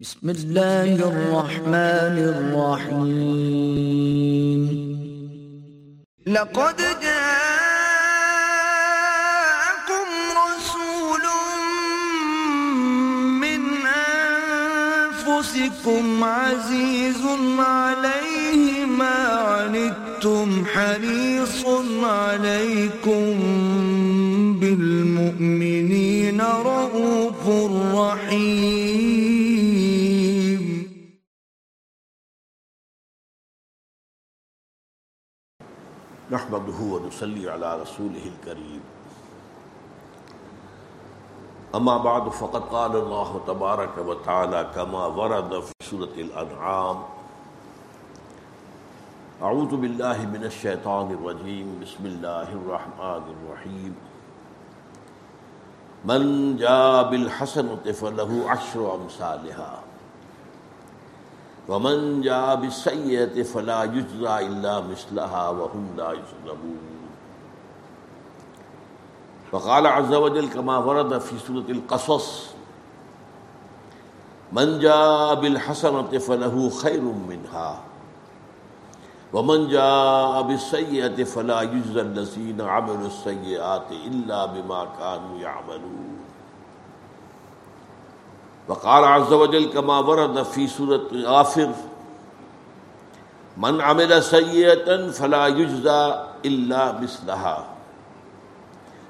بسم الله الرحمن الرحيم. لقد جاءكم رسول من أنفسكم عزيز عليه ما عنتم حريص عليكم بالمؤمنين رؤوف رحيم. نحمده ونصلي على رسوله الكريم. أما بعد، فقد قال الله تبارك وتعالى كما ورد في سورة الأنعام أعوذ بالله من الشيطان الرجيم، بسم الله الرحمن الرحيم. من جاء بالحسنة فله عشر أمثالها. ومن جاء بالسيئة فلا يجزى إلا مثلها وهم لا يظلمون. وقال عز وجل كما ورد في سورة القصص، من جاء بالحسنة فله خير منها، ومن جاء بالسيئة فلا يجزى الذين عملوا السيئات إلا بما كانوا يعملون. وقال عز وجل كما ورد في سورة غافر من عمل سيئة فلا يجزى إلا مثلها،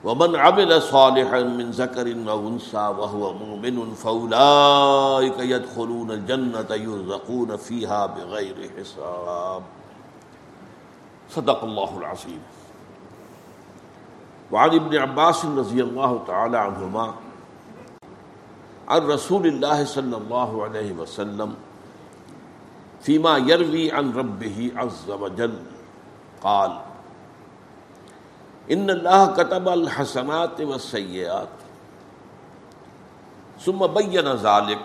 ومن عمل صالحا من ذكر أو أنثى وهو مؤمن فأولئك يدخلون الجنة يرزقون فيها بغير حساب. صدق الله العظيم. وعن ابن عباس رضي الله تعالى عنهما عن رسول الله صلى الله عليه وسلم فيما يروي عن ربه عز وجل، قال إن الله كتب الحسنات والسيئات ثم بين ذلك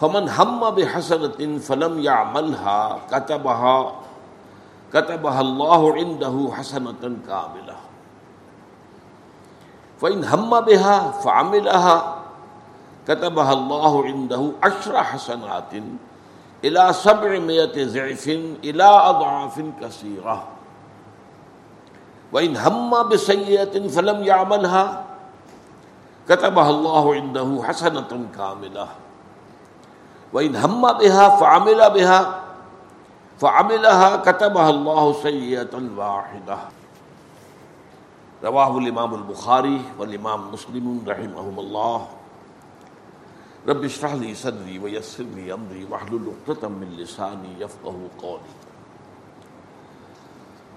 فمن هم بحسنة فلم يعملها كتبها كتبها الله عنده حسنة كاملة فإن هم بها فعملها كتبها الله عنده عشر حسنات إلى سبعمائة ضعف إلى أضعاف كثيرة وإن هم بسيئة فلم يعملها كتبها الله عنده حسنة كاملة وإن هم بها فعمل بها فعملها كتبها الله سيئة واحدة رواه الامام البخاری والامام مسلم رحمهم الله رب اشرح لي صدري ويسر لي امري واحلل عقدة من لساني يفقهوا قولي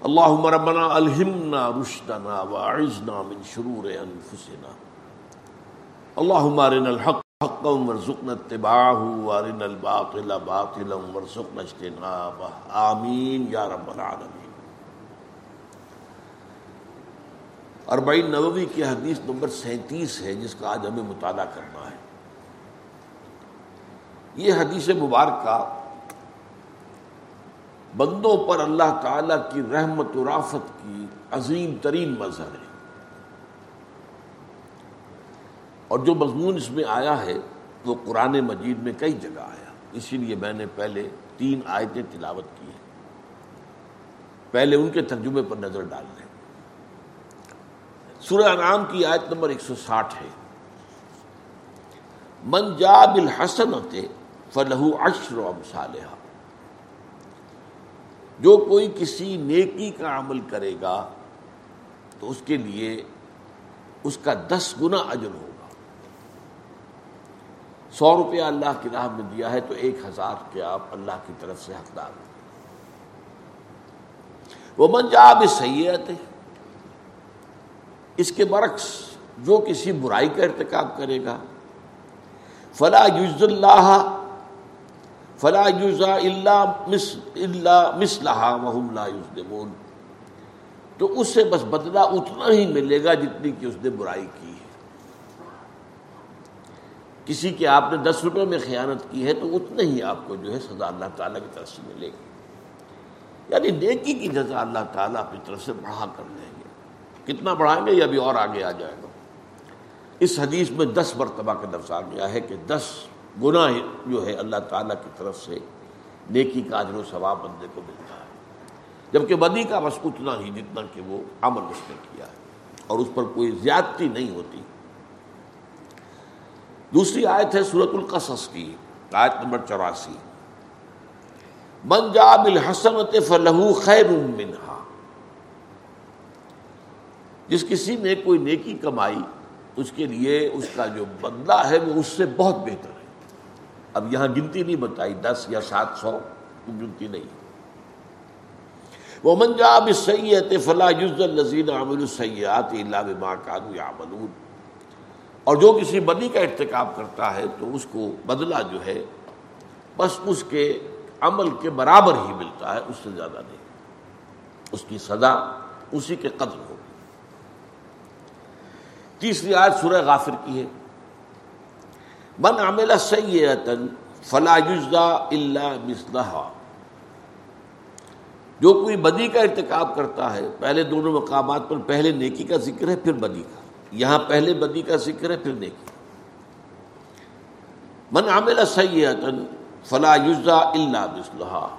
اللهم ربنا الهمنا رشدنا واعذنا من شرور انفسنا. اللهم ارنا الحق حقا وارزقنا اتباعه وارنا الباطل باطلا وارزقنا اجتنابه. آمین یا رب العالمین. اربعین نووی کی حدیث نمبر سینتیس ہے، جس کا آج ہمیں مطالعہ کرنا ہے۔ یہ حدیث مبارکہ بندوں پر اللہ تعالی کی رحمت و رافت کی عظیم ترین مظہر ہے۔ اور جو مضمون اس میں آیا ہے، وہ قرآن مجید میں کئی جگہ آیا۔ اسی لیے میں نے پہلے تین آیتیں تلاوت کی ہیں۔ پہلے ان کے ترجمے پر نظر ڈال لیں سورہ انعام کی آیت نمبر ایک سو ساٹھ ہے۔ من جا بالحسن فلح عشر امثالہ جو کوئی کسی نیکی کا عمل کرے گا تو اس کے لیے اس کا دس گنا اجر ہوگا۔ سو روپیہ اللہ کی راہ میں دیا ہے تو ایک ہزار کے آپ اللہ کی طرف سے حقدار۔ ہوں وہ من جا بھی اس کے برعکس جو کسی برائی کا ارتکاب کرے گا۔ فلا یوز اللہ، فلا یوزا اللہ مسلح وہم لا یوزدمون تو اس سے بس بدلہ اتنا ہی ملے گا جتنی کہ اس نے برائی کی ہے۔ کسی کے آپ نے دس روپے میں خیانت کی ہے تو اتنا ہی آپ کو جو ہے سزا اللہ تعالیٰ کی طرف سے ملے گی۔ یعنی نیکی کی جزا اللہ تعالیٰ اپنی طرف سے بڑھا کر دیں گے کتنا بڑھائیں گے یہ ابھی اور آگے آ جائے گا۔ اس حدیث میں دس مرتبہ کا لفظ آ گیا ہے کہ دس گناہ جو ہے اللہ تعالیٰ کی طرف سے نیکی کا اجر و ثواب بندے کو ملتا ہے۔ جبکہ بدی کا بس اتنا ہی جتنا کہ وہ عمل اس نے کیا ہے اور اس پر کوئی زیادتی نہیں ہوتی۔ دوسری آیت ہے سورت القصص کی، آیت نمبر چوراسی۔ من جا بالحسنت فلہو خیر منہا جس کسی نے کوئی نیکی کمائی، اس کے لیے اس کا جو بدلہ ہے وہ اس سے بہت بہتر ہے۔ اب یہاں گنتی نہیں بتائی، دس یا سات سو گنتی نہیں۔ وہ منجاب سید فلاح یوز الزین عامل السیات اللہ بما کانو یعملون اور جو کسی بدی کا ارتکاب کرتا ہے تو اس کو بدلہ جو ہے، بس اس کے عمل کے برابر ہی ملتا ہے، اس سے زیادہ نہیں۔ اس کی سزا اسی کے قدر ہوگی تیسری آیت سورہ غافر کی ہے۔ من عمل سیئتن فلا یجزا الا مثلها جو کوئی بدی کا ارتکاب کرتا ہے، پہلے دونوں مقامات پر پہلے نیکی کا ذکر ہے، پھر بدی کا۔ یہاں پہلے بدی کا ذکر ہے، پھر نیکی۔ من عمل سیئتن فلا یجزا الا مثلها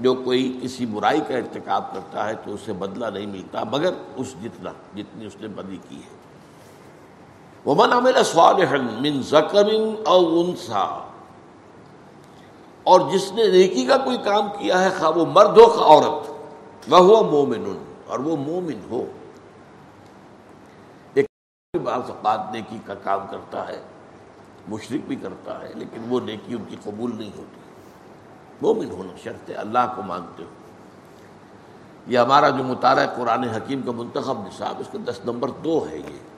جو کوئی کسی برائی کا ارتکاب کرتا ہے تو اسے بدلہ نہیں ملتا، مگر اس جتنا، جتنی اس نے بدی کی ہے۔ ومن عمل صالحا من ذکر او انسا اور جس نے نیکی کا کوئی کام کیا ہے، خواہ وہ مرد ہو، خواہ عورت وہ ہوا مومن اور وہ مومن ہو۔ ایک بعض اوقات نیکی کا کام کرتا ہے مشرق بھی کرتا ہے، لیکن وہ نیکی ان کی قبول نہیں ہوتی۔ مومن ہونا شرط ہے، اللہ کو مانتے ہو۔ یہ ہمارا جو مطالعہ قرآن حکیم کا منتخب نصاب، اس کا دس نمبر دو ہے یہ۔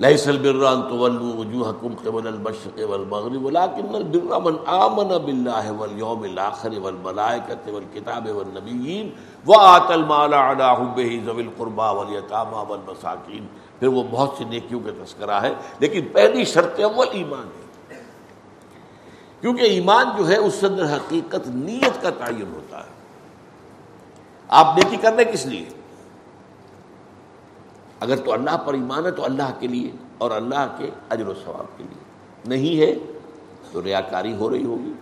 ليس البر ان تولوا وجوهكم قبل المشرق والمغرب ولكن البر من آمن بالله واليوم الآخر والملائكة والكتاب والنبيين وآتى المال على حبه ذوي القربى واليتامى والمساكين پھر وہ بہت سی نیکیوں کا تذکرہ ہے لیکن پہلی شرط اول ایمان ہے۔ کیونکہ ایمان جو ہے اس سے حقیقت نیت کا تعین ہوتا ہے۔ آپ نیکی کرنے کس لیے؟ اگر تو اللہ پر ایمان ہے تو اللہ کے لیے اور اللہ کے اجر و ثواب کے لیے۔ نہیں ہے تو ریاکاری ہو رہی ہوگی۔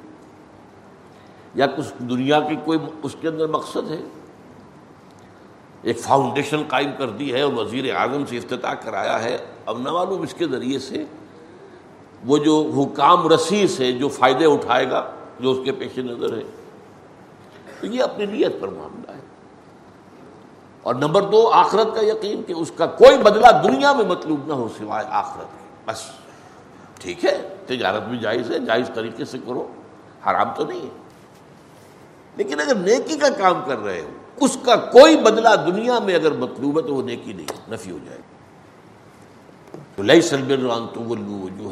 یا کچھ دنیا کی کوئی اس کے اندر مقصد ہے۔ ایک فاؤنڈیشن قائم کر دی ہے اور وزیر اعظم سے افتتاح کرایا ہے۔ اب نہ معلوم اس کے ذریعے سے وہ جو حکام رسی سے جو فائدے اٹھائے گا، جو اس کے پیش نظر ہے، تو یہ اپنی نیت پر معاملہ ہے۔ اور نمبر دو، آخرت کا یقین کہ اس کا کوئی بدلہ دنیا میں مطلوب نہ ہو سوائے آخرت کے۔ بس۔ ٹھیک ہے؟ تجارت بھی جائز ہے، جائز طریقے سے کرو۔ حرام تو نہیں ہے۔ لیکن اگر نیکی کا کام کر رہے ہو، اس کا کوئی بدلہ دنیا میں اگر مطلوب ہے تو وہ نیکی نہیں، نفی ہو جائے۔ لئی سلبران تو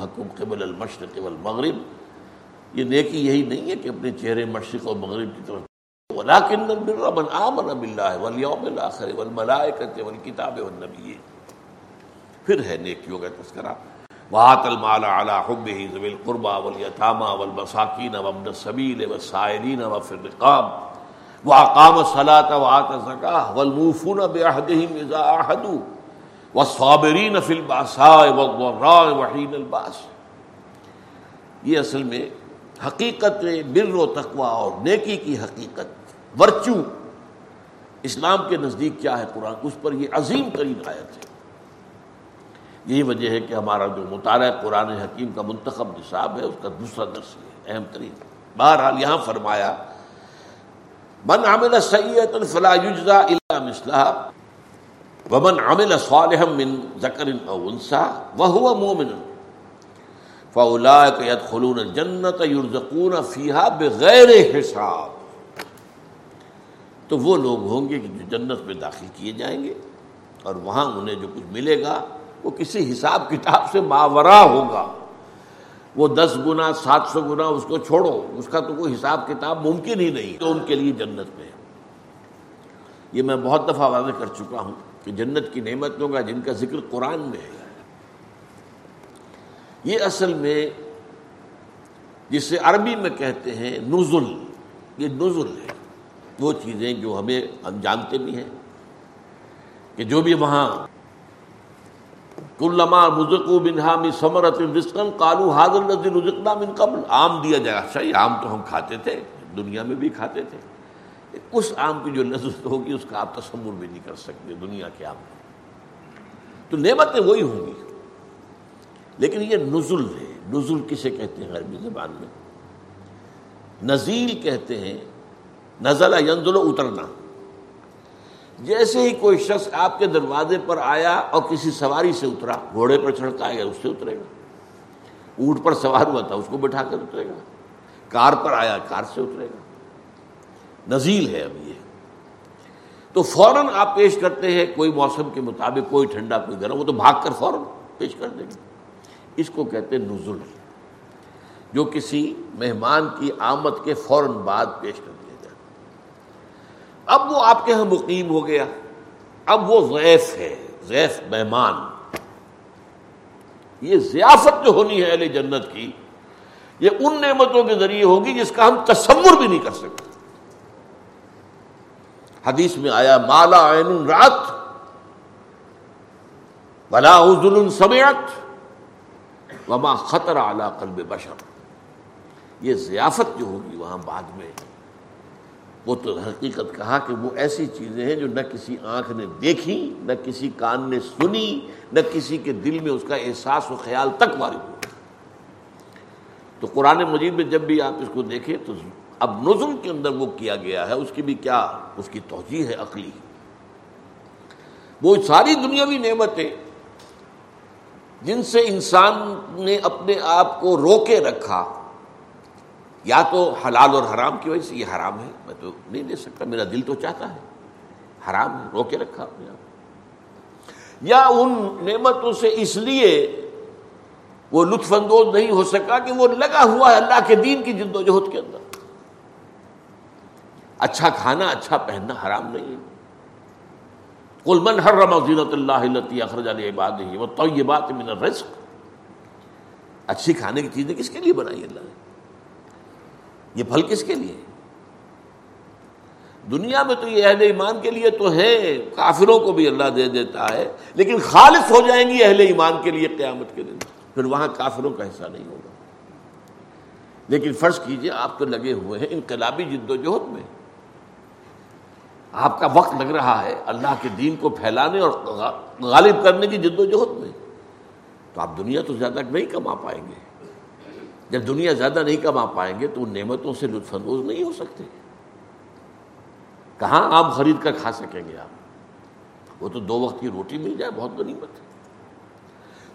حکم قبل المشرق والمغرب۔ یہ نیکی یہی نہیں ہے کہ اپنے چہرے مشرق اور مغرب کی طرف ولكن البر من آمن بالله واليوم الاخر والملائكه والكتاب والنبيين پھر ہے نیکیوں کا تذکرہ۔ وات المال على حبه ذوي القربى واليتامى والمساكين وابن السبيل والسائلين وفي الرقاب۔ واقام الصلاه واتى الزكاه والموفون بعهدهم اذا عهدوا والصابرين في الباساء والضراء وحين الباس یہ اصل میں حقیقت بر و تقوا اور نیکی کی حقیقت ورچو اسلام کے نزدیک کیا ہے قرآن؟ اس پر یہ عظیم ترین آیت ہے۔ یہی وجہ ہے کہ ہمارا جو مطالعہ قرآن حکیم کا منتخب نصاب ہے، اس کا دوسرا درس ہے، اہم ترین۔ بہرحال یہاں فرمایا، من عمل سید فلا یجزا الا مثلها ومن عمل صالحا من ذکر او انثى وهو مؤمن فاولئك يدخلون الجنه يرزقون فيها بغیر حساب۔ تو وہ لوگ ہوں گے کہ جو جنت میں داخل کیے جائیں گے اور وہاں انہیں جو کچھ ملے گا وہ کسی حساب کتاب سے ماورا ہوگا۔ وہ دس گنا، سات سو گنا اس کو چھوڑو، اس کا تو کوئی حساب کتاب ممکن ہی نہیں، تو ان کے لیے جنت میں۔ یہ میں بہت دفعہ واضح کر چکا ہوں کہ جنت کی نعمتوں کا جن کا ذکر قرآن میں ہے۔ یہ اصل میں جسے عربی میں کہتے ہیں نزل، یہ نزل ہے۔ وہ چیزیں جو ہمیں، ہم جانتے بھی ہیں کہ جو بھی وہاں، کلما مزکو بنہا می سمرت رسکن کالو حاضر نظر رزقنا من قبل۔ آم دیا جائے اچھا یہ آم تو ہم کھاتے تھے، دنیا میں بھی کھاتے تھے۔ اس آم کی جو لذت ہوگی، اس کا آپ تصور بھی نہیں کر سکتے، دنیا کے آم تو نعمتیں وہی ہوں گی۔ لیکن یہ نزل ہے۔ نزل کسے کہتے ہیں عربی زبان میں؟ نزیل کہتے ہیں، نزلہ ینزل اترنا۔ جیسے ہی کوئی شخص آپ کے دروازے پر آیا اور کسی سواری سے اترا، گھوڑے پر چڑھتا ہے اس سے اترے گا۔ اونٹ پر سوار ہوا تھا، اس کو بٹھا کر اترے گا۔ کار پر آیا، کار سے اترے گا۔ نزیل ہے اب یہ۔ تو فوراً آپ پیش کرتے ہیں، کوئی موسم کے مطابق، کوئی ٹھنڈا، کوئی گرم، وہ تو بھاگ کر فوراً پیش کر دیں گے۔ اس کو کہتے نزل، جو کسی مہمان کی آمد کے فوراً بعد پیش کر دیا جائے اب وہ آپ کے یہاں مقیم ہو گیا، اب وہ ضیف ہے ضیف مہمان۔ یہ ضیافت جو ہونی ہے اہل جنت کی، یہ ان نعمتوں کے ذریعے ہوگی جس کا ہم تصور بھی نہیں کر سکتے۔ حدیث میں آیا، مالا عین رات بلا ظلم سمیت وما خطر اعلی قلب بشر۔ یہ ضیافت جو ہوگی وہاں بعد میں، وہ تو حقیقت کہا کہ وہ ایسی چیزیں ہیں جو نہ کسی آنکھ نے دیکھی، نہ کسی کان نے سنی، نہ کسی کے دل میں اس کا احساس و خیال تک وارد ہوا تو قرآن مجید میں جب بھی آپ اس کو دیکھیں تو اب نظم کے اندر وہ کیا گیا ہے، اس کی بھی کیا، اس کی توجہ ہے عقلی۔ وہ ساری دنیاوی نعمتیں جن سے انسان نے اپنے آپ کو روکے رکھا، یا تو حلال اور حرام کی وجہ سے، یہ حرام ہے، میں تو نہیں دے سکتا، میرا دل تو چاہتا ہے، حرام ہے، روکے رکھا اپنے آپ یا ان نعمتوں سے اس لیے وہ لطف اندوز نہیں ہو سکا کہ وہ لگا ہوا ہے اللہ کے دین کی جد و جہد کے اندر۔ اچھا کھانا اچھا پہننا حرام نہیں ہے۔ کل من ہر رما زینت اللہ اخرج علیہ بات وہ من رزق اچھی کھانے کی چیزیں کس کے لیے بنائی اللہ نے؟ یہ پھل کس کے لیے؟ دنیا میں تو یہ اہل ایمان کے لیے تو ہے، کافروں کو بھی اللہ دے دیتا ہے، لیکن خالص ہو جائیں گی اہل ایمان کے لیے قیامت کے دن۔ پھر وہاں کافروں کا حصہ نہیں ہوگا۔ لیکن فرض کیجیے، آپ تو لگے ہوئے ہیں انقلابی جد و جہد میں۔ آپ کا وقت لگ رہا ہے اللہ کے دین کو پھیلانے اور غالب کرنے کی جد و جہد میں۔ تو آپ دنیا تو زیادہ نہیں کما پائیں گے۔ جب دنیا زیادہ نہیں کما پائیں گے تو ان نعمتوں سے لطف اندوز نہیں ہو سکتے۔ کہاں آم خرید کر کھا سکیں گے آپ؟ وہ تو دو وقت کی روٹی مل جائے، بہت غنیمت ہے۔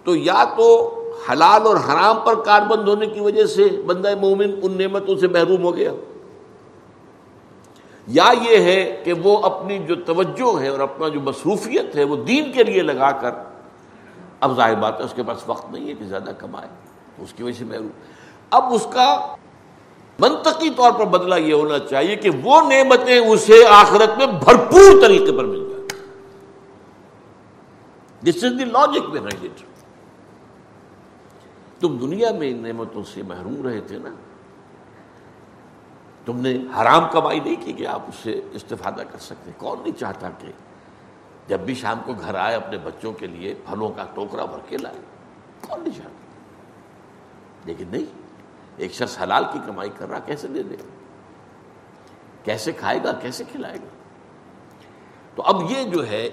تو یا تو حلال اور حرام پر کار بند ہونے کی وجہ سے بندہ مومن ان نعمتوں سے محروم ہو گیا۔ یا یہ ہے کہ وہ اپنی جو توجہ ہے اور اپنا جو مصروفیت ہے وہ دین کے لیے لگا کر، اب ظاہر بات ہے اس کے پاس وقت نہیں ہے کہ زیادہ کمائے اس کی وجہ سے محروم۔ اب اس کا منطقی طور پر بدلہ یہ ہونا چاہیے کہ وہ نعمتیں اسے آخرت میں بھرپور طریقے پر مل جائیں۔ دس از دی لاجک میں اٹ تم دنیا میں ان نعمتوں سے محروم رہے تھے نا؟ تم نے حرام کمائی نہیں کی کہ آپ اس سے استفادہ کر سکتے۔ کون نہیں چاہتا کہ جب بھی شام کو گھر آئے اپنے بچوں کے لیے پھلوں کا ٹوکرا بھر کے لائے؟ کون نہیں چاہتا؟ لیکن نہیں، ایک شخص حلال کی کمائی کر رہا کیسے دے دے؟ کیسے کھائے گا؟ کیسے کھلائے گا؟ تو اب یہ جو ہے،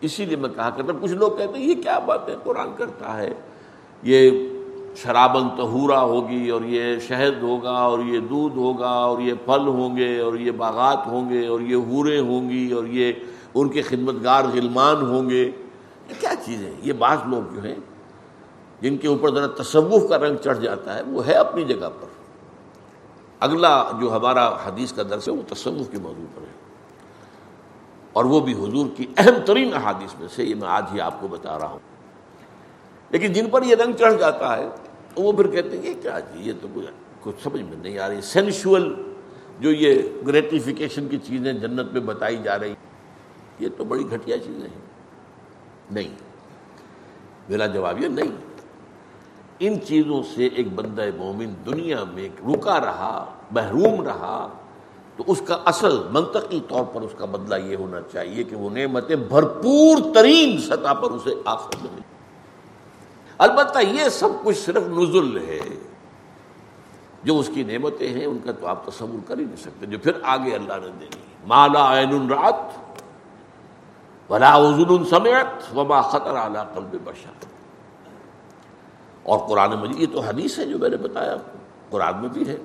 اسی لیے میں کہا کرتا ہوں کچھ لوگ کہتے ہیں، یہ کیا بات ہے قرآن کرتا ہے؟ یہ شرابن تہورا ہوگی اور یہ شہد ہوگا اور یہ دودھ ہوگا اور یہ پھل ہوں گے اور یہ باغات ہوں گے اور یہ حوریں ہوں گی اور یہ ان کے خدمت گار غلمان ہوں گے، یہ کیا چیز ہے؟ یہ بعض لوگ جو ہیں، جن کے اوپر ذرا تصوف کا رنگ چڑھ جاتا ہے، وہ ہے اپنی جگہ پر۔ اگلا جو ہمارا حدیث کا درس ہے، وہ تصوف کے موضوع پر ہے۔ اور وہ بھی حضور کی اہم ترین احادیث میں سے، یہ میں آج ہی آپ کو بتا رہا ہوں۔ لیکن جن پر یہ رنگ چڑھ جاتا ہے وہ پھر کہتے ہیں یہ کیا جی یہ تو کچھ سمجھ میں نہیں آ رہی۔ سینشول جو یہ گریٹیفیکیشن کی چیزیں جنت میں بتائی جا رہی یہ تو بڑی گھٹیا چیزیں ہیں۔ نہیں۔ میرا جواب یہ نہیں۔ ان چیزوں سے ایک بندہ مومن دنیا میں رکا رہا، محروم رہا، تو اس کا اصل منطقی طور پر اس کا بدلہ یہ ہونا چاہیے کہ وہ نعمتیں بھرپور ترین سطح پر اسے آخر میں البتہ یہ سب کچھ صرف نزل ہے۔ جو اس کی نعمتیں ہیں، ان کا تو آپ تصور کر ہی نہیں سکتے، جو پھر آگے اللہ نے دینی مالا عین رات ولا عزن سمیت وما خطر اعلیٰ قلب بشر۔ اور قرآن مجید، یہ تو حدیث ہے جو میں نے بتایا، قرآن میں بھی ہے۔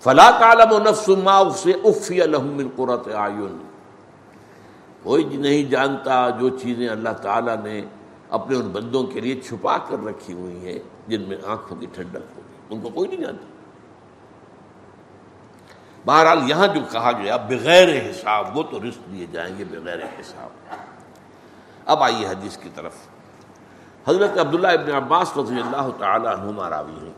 فلا تعلم نفس ما سے افی من قرۃ اعین۔ کوئی نہیں جانتا جو چیزیں اللہ تعالیٰ نے اپنے ان بندوں کے لیے چھپا کر رکھی ہوئی ہیں جن میں آنکھوں کی ٹھنڈک ہوگی۔ ان کو کوئی نہیں جانتا۔ بہرحال یہاں جو کہا گیا بغیر حساب، وہ تو رزق دیے جائیں گے بغیر حساب۔ اب آئیے حدیث کی طرف۔ حضرت عبداللہ ابن عباس رضی اللہ تعالی عنہما راوی ہیں۔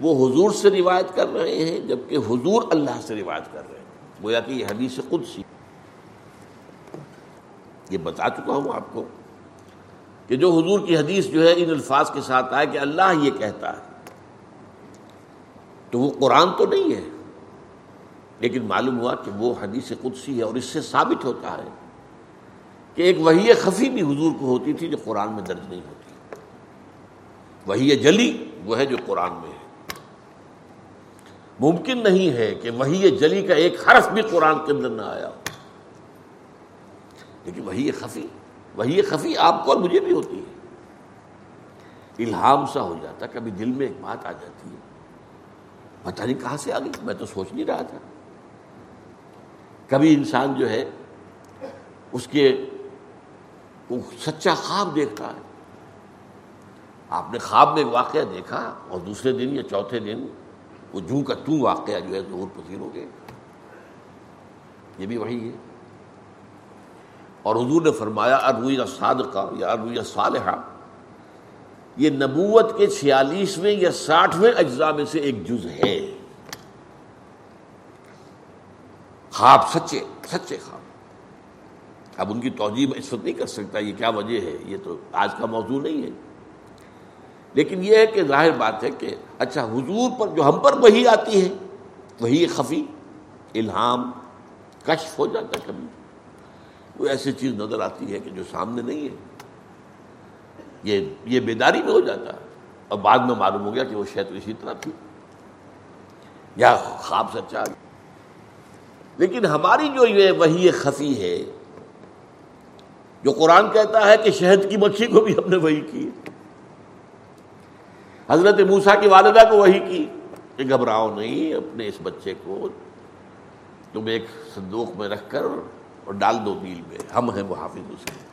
وہ حضور سے روایت کر رہے ہیں جبکہ حضور اللہ سے روایت کر رہے ہیں۔ گویا کہ یہ حدیث قدسی۔ یہ بتا چکا ہوں آپ کو۔ کہ جو حضور کی حدیث جو ہے ان الفاظ کے ساتھ آئے کہ اللہ یہ کہتا ہے، تو وہ قرآن تو نہیں ہے۔ لیکن معلوم ہوا کہ وہ حدیث قدسی ہے اور اس سے ثابت ہوتا ہے کہ ایک وہی خفی بھی حضور کو ہوتی تھی جو قرآن میں درج نہیں ہوتی۔ وہی جلی وہ ہے جو قرآن میں ہے۔ ممکن نہیں ہے کہ وہی جلی کا ایک حرف بھی قرآن کے اندر نہ آیا ہو۔ لیکن وہی خفی۔ وہی خفی آپ کو اور مجھے بھی ہوتی ہے۔ الہام سا ہو جاتا، کبھی دل میں ایک بات آ جاتی ہے۔ پتہ نہیں کہاں سے آ گئی، میں تو سوچ نہیں رہا تھا۔ کبھی انسان جو ہے، اس کے وہ سچا خواب دیکھتا ہے۔ آپ نے خواب میں ایک واقعہ دیکھا اور دوسرے دن یا چوتھے دن وہ جوں کا توں واقعہ جو ہے ظہور پذیر ہو گئے یہ بھی وہی ہے۔ اور حضور نے فرمایا ارویہ صادقہ یا ارویہ صالحہ؟ یہ نبوت کے چھیالیسویں یا ساٹھویں اجزاء میں سے ایک جز ہے۔ خواب سچے سچے خواب۔ اب ان کی توجہ میں اس وقت نہیں کر سکتا، یہ کیا وجہ ہے؟ یہ تو آج کا موضوع نہیں ہے۔ لیکن یہ ہے کہ ظاہر بات ہے کہ اچھا حضور پر جو ہم پر وہی آتی ہے وہی خفی، الہام، کشف ہو جاتا کبھی۔ کوئی ایسی چیز نظر آتی ہے کہ جو سامنے نہیں ہے؟ یہ یہ بیداری میں ہو جاتا ہے۔ اور بعد میں معلوم ہو گیا کہ وہ شاید اسی طرح تھی۔ یا خواب سچا لیکن ہماری جو یہ وہی خفی ہے، جو قرآن کہتا ہے کہ شہد کی مکھی کو بھی ہم نے وہی کی۔ حضرت موسا کی والدہ کو وہی کی کہ گھبراؤ نہیں اپنے اس بچے کو۔ تم ایک صندوق میں رکھ کر اور ڈال دو میل میں۔ ہم ہیں وہ حافظ اس کے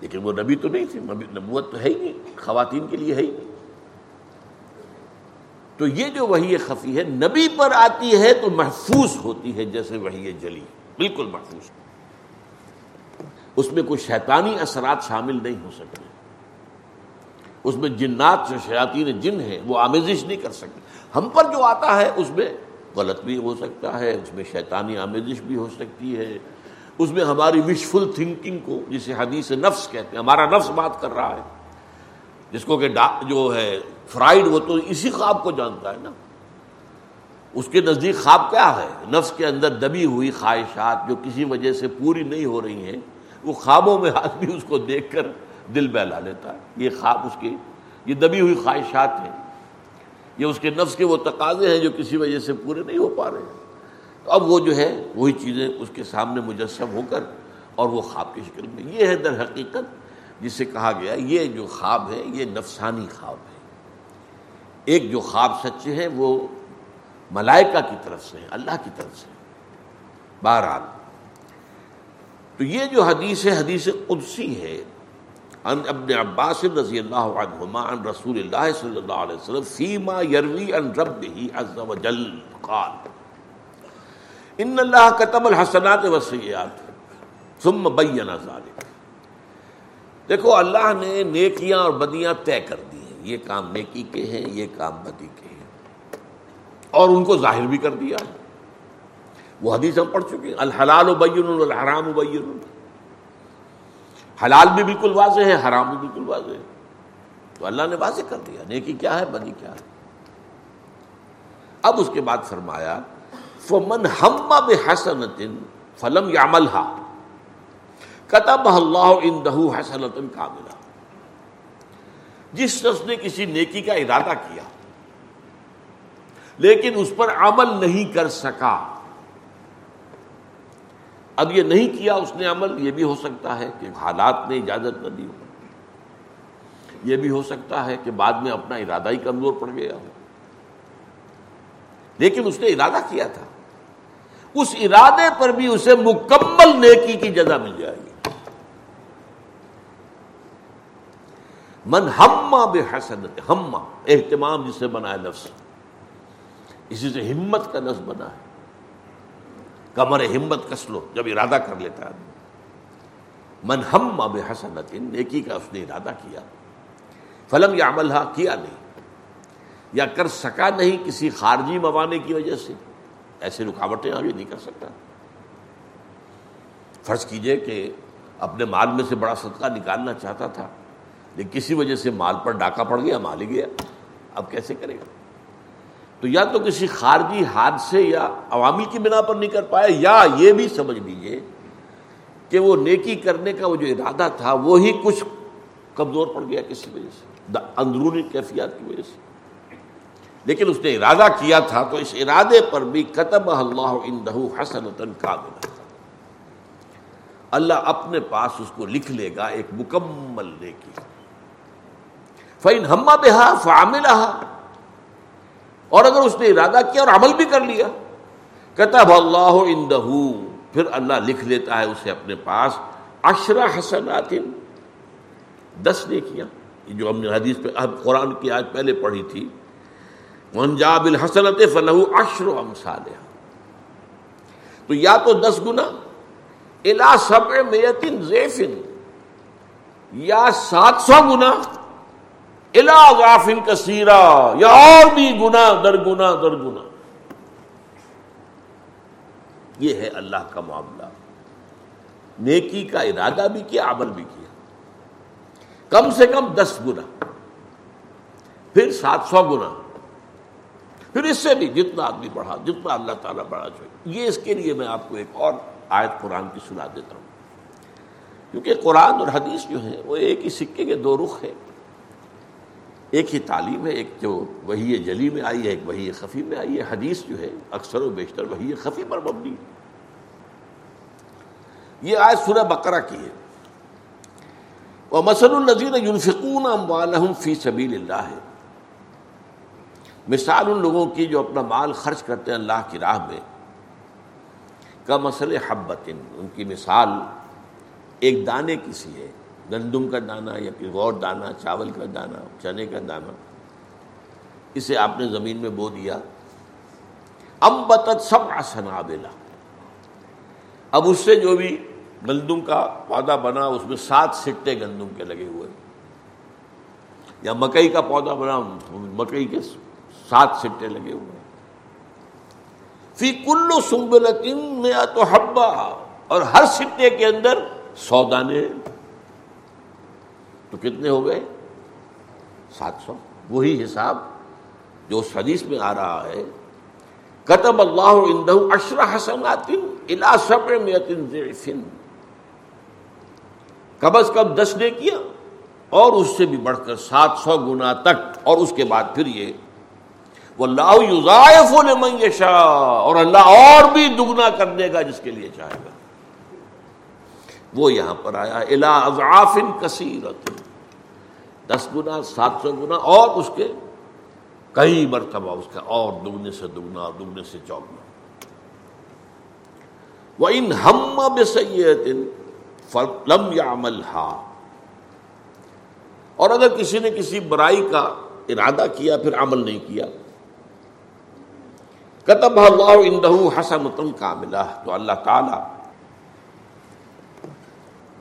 لیکن وہ نبی تو نہیں تھی نبوت تو ہے ہی نہیں، خواتین کے لیے ہے ہی نہیں۔ تو یہ جو وہی خفی ہے، نبی پر آتی ہے تو محفوظ ہوتی ہے، جیسے وہی جلی۔ بالکل محفوظ۔ اس میں کوئی شیطانی اثرات شامل نہیں ہو سکتے۔ اس میں جنات جو شیاطین جن ہیں، وہ آمیزش نہیں کر سکتے۔ ہم پر جو آتا ہے، اس میں غلط بھی ہو سکتا ہے، اس میں شیطانی آمیزش بھی ہو سکتی ہے۔ اس میں ہماری وشفل تھنکنگ کو، جسے حدیث نفس کہتے ہیں، ہمارا نفس بات کر رہا ہے۔ جس کو کہ جو ہے فرائڈ وہ تو اسی خواب کو جانتا ہے نا۔ اس کے نزدیک خواب کیا ہے؟ نفس کے اندر دبی ہوئی خواہشات جو کسی وجہ سے پوری نہیں ہو رہی ہیں، وہ خوابوں میں آدمی اس کو دیکھ کر دل بہلا لیتا ہے۔ یہ خواب اس کی یہ دبی ہوئی خواہشات ہیں۔ یہ اس کے نفس کے وہ تقاضے ہیں جو کسی وجہ سے پورے نہیں ہو پا رہے ہیں۔ تو اب وہ جو ہے وہی چیزیں اس کے سامنے مجسم ہو کر اور وہ خواب کی شکل میں۔ یہ ہے در حقیقت جس سے کہا گیا، یہ جو خواب ہے یہ نفسانی خواب ہے ایک جو خواب سچے ہیں، وہ ملائکہ کی طرف سے اللہ کی طرف سے بہرحال، تو یہ جو حدیث ہے، حدیث قدسی ہے ان ابن عباس رضی اللہ عنہما عن رسول اللہ صلی اللہ علیہ وسلم فیما یروی ان ربہ عز و جل قال، ان اللہ کتب الحسنات وسیعات ثم بین ذالک دیکھو، اللہ نے نیکیاں اور بدیاں طے کر دی ہیں. یہ کام نیکی کے ہیں، یہ کام بدی کے ہیں. اور ان کو ظاہر بھی کر دیا ہے. وہ حدیث ہم پڑھ چکے ہیں. الحلال بین الحرام بین حلال بھی بالکل واضح ہے، حرام بھی بالکل واضح ہے۔ تو اللہ نے واضح کر دیا، نیکی کیا ہے بدی کیا ہے۔ اب اس کے بعد فرمایا، فمن ہم حسن فلم یا کتب اللہ اندہ حسنت کا ملا جس شخص نے کسی نیکی کا ارادہ کیا، لیکن اس پر عمل نہیں کر سکا اب یہ نہیں کیا اس نے عمل، یہ بھی ہو سکتا ہے کہ حالات نے اجازت نہ دی ہو۔ یہ بھی ہو سکتا ہے کہ بعد میں اپنا ارادہ ہی کمزور پڑ گیا ہو۔ لیکن اس نے ارادہ کیا تھا۔ اس ارادے پر بھی اسے مکمل نیکی کی جگہ مل جائے گی۔ من ہما بے حسنت ہما اہتمام جسے بنا ہے لفظ اسی سے ہمت کا لفظ بنا ہے۔ کمر ہمت کس لو، جب ارادہ کر لیتا ہے۔ من ہما بے حسنت، نیکی کا اس نے ارادہ کیا۔ فلم یا عمل کیا نہیں۔ یا کر سکا نہیں کسی خارجی موانے کی وجہ سے۔ ایسے رکاوٹیں آگے نہیں کر سکتا۔ فرض کیجیے کہ اپنے مال میں سے بڑا صدقہ نکالنا چاہتا تھا، لیکن کسی وجہ سے مال پر ڈاکہ پڑ گیا، مال ہی گیا۔ اب کیسے کرے گا؟ تو یا تو کسی خارجی حادثے یا عوامی کی بنا پر نہیں کر پایا، یا یہ بھی سمجھ لیجیے کہ وہ نیکی کرنے کا وہ جو ارادہ تھا، وہی کچھ کمزور پڑ گیا کسی وجہ سے، دا اندرونی کیفیات کی وجہ سے۔ لیکن اس نے ارادہ کیا تھا، تو اس ارادے پر بھی قطب اللہ حسن کا اللہ اپنے پاس اس کو لکھ لے گا، ایک مکمل نیکی۔ فین ہما بہا فامل اور اگر اس نے ارادہ کیا اور عمل بھی کر لیا کتب اللہ اندہ پھر اللہ لکھ لیتا ہے اسے اپنے پاس اشرا حسنات دس نے کیا جو ہم نے حدیث پہ، اب قرآن کی آج پہلے پڑھی تھی منجاب الحسنت فلح اشر و تو یا تو دس گنا الا سب میتن زیفن یا سات سو گنا الا غافن کثیرا یا اور بھی گنا در گنا در گنا یہ ہے اللہ کا معاملہ۔ نیکی کا ارادہ بھی کیا، عمل بھی کیا۔ کم سے کم دس گنا پھر سات سو گنا پھر اس سے بھی جتنا آدمی بڑھا، جتنا اللہ تعالیٰ بڑھا چاہیے یہ اس کے لیے میں آپ کو ایک اور آیت قرآن کی سنا دیتا ہوں۔ کیونکہ قرآن اور حدیث جو ہے وہ ایک ہی سکے کے دو رخ ہے ایک ہی تعلیم ہے، ایک جو وہی جلی میں آئی ہے، ایک وہی خفی میں آئی ہے۔ حدیث جو ہے، اکثر و بیشتر وہی خفی پر مبنی یہ آیت سورہ بقرہ کی ہے۔ اور مسل النظیر یونفقون فی سبیل اللہ ہے مثال ان لوگوں کی جو اپنا مال خرچ کرتے ہیں اللہ کی راہ میں۔ کا مسئلہ حبت ان کی مثال ایک دانے کی سی ہے۔ گندم کا دانہ یا پھر غور دانہ، چاول کا دانہ، چنے کا دانہ، اسے آپ نے زمین میں بو دیا۔ ام بتت سب آسنا اب اس سے جو بھی گندم کا پودا بنا، اس میں سات سٹے گندم کے لگے ہوئے۔ یا مکئی کا پودا بنا، مکئی کے سات سٹے لگے ہوئے۔ فی کلو سنبل میں تو ہبا اور ہر سٹے کے اندر سو دانے۔ تو کتنے ہو گئے؟ سات سو۔ وہی حساب جو اس حدیث میں آ رہا ہے۔ قطب اللہ اندہ اشرا حسن الا سبر میں کم از کم دس نے کیا اور اس سے بھی بڑھ کر سات سو گنا تک۔ اور اس کے بعد پھر یہ وہ اللہ شاہ اور اللہ اور بھی دگنا کر دے گا جس کے لیے چاہے گا۔ وہ یہاں پر آیا الا اضعافن کثیر دس گنا، سات سو گنا اور اس کے کئی مرتبہ اس کا اور دگنے سے دگنا اور دگنے سے چوگنا۔ وہ ان ہم بے لم یا عمل اور اگر کسی نے کسی برائی کا ارادہ کیا، پھر عمل نہیں کیا۔ کتب اللہ اندہ حسن تم کا ملا تو اللہ تعالی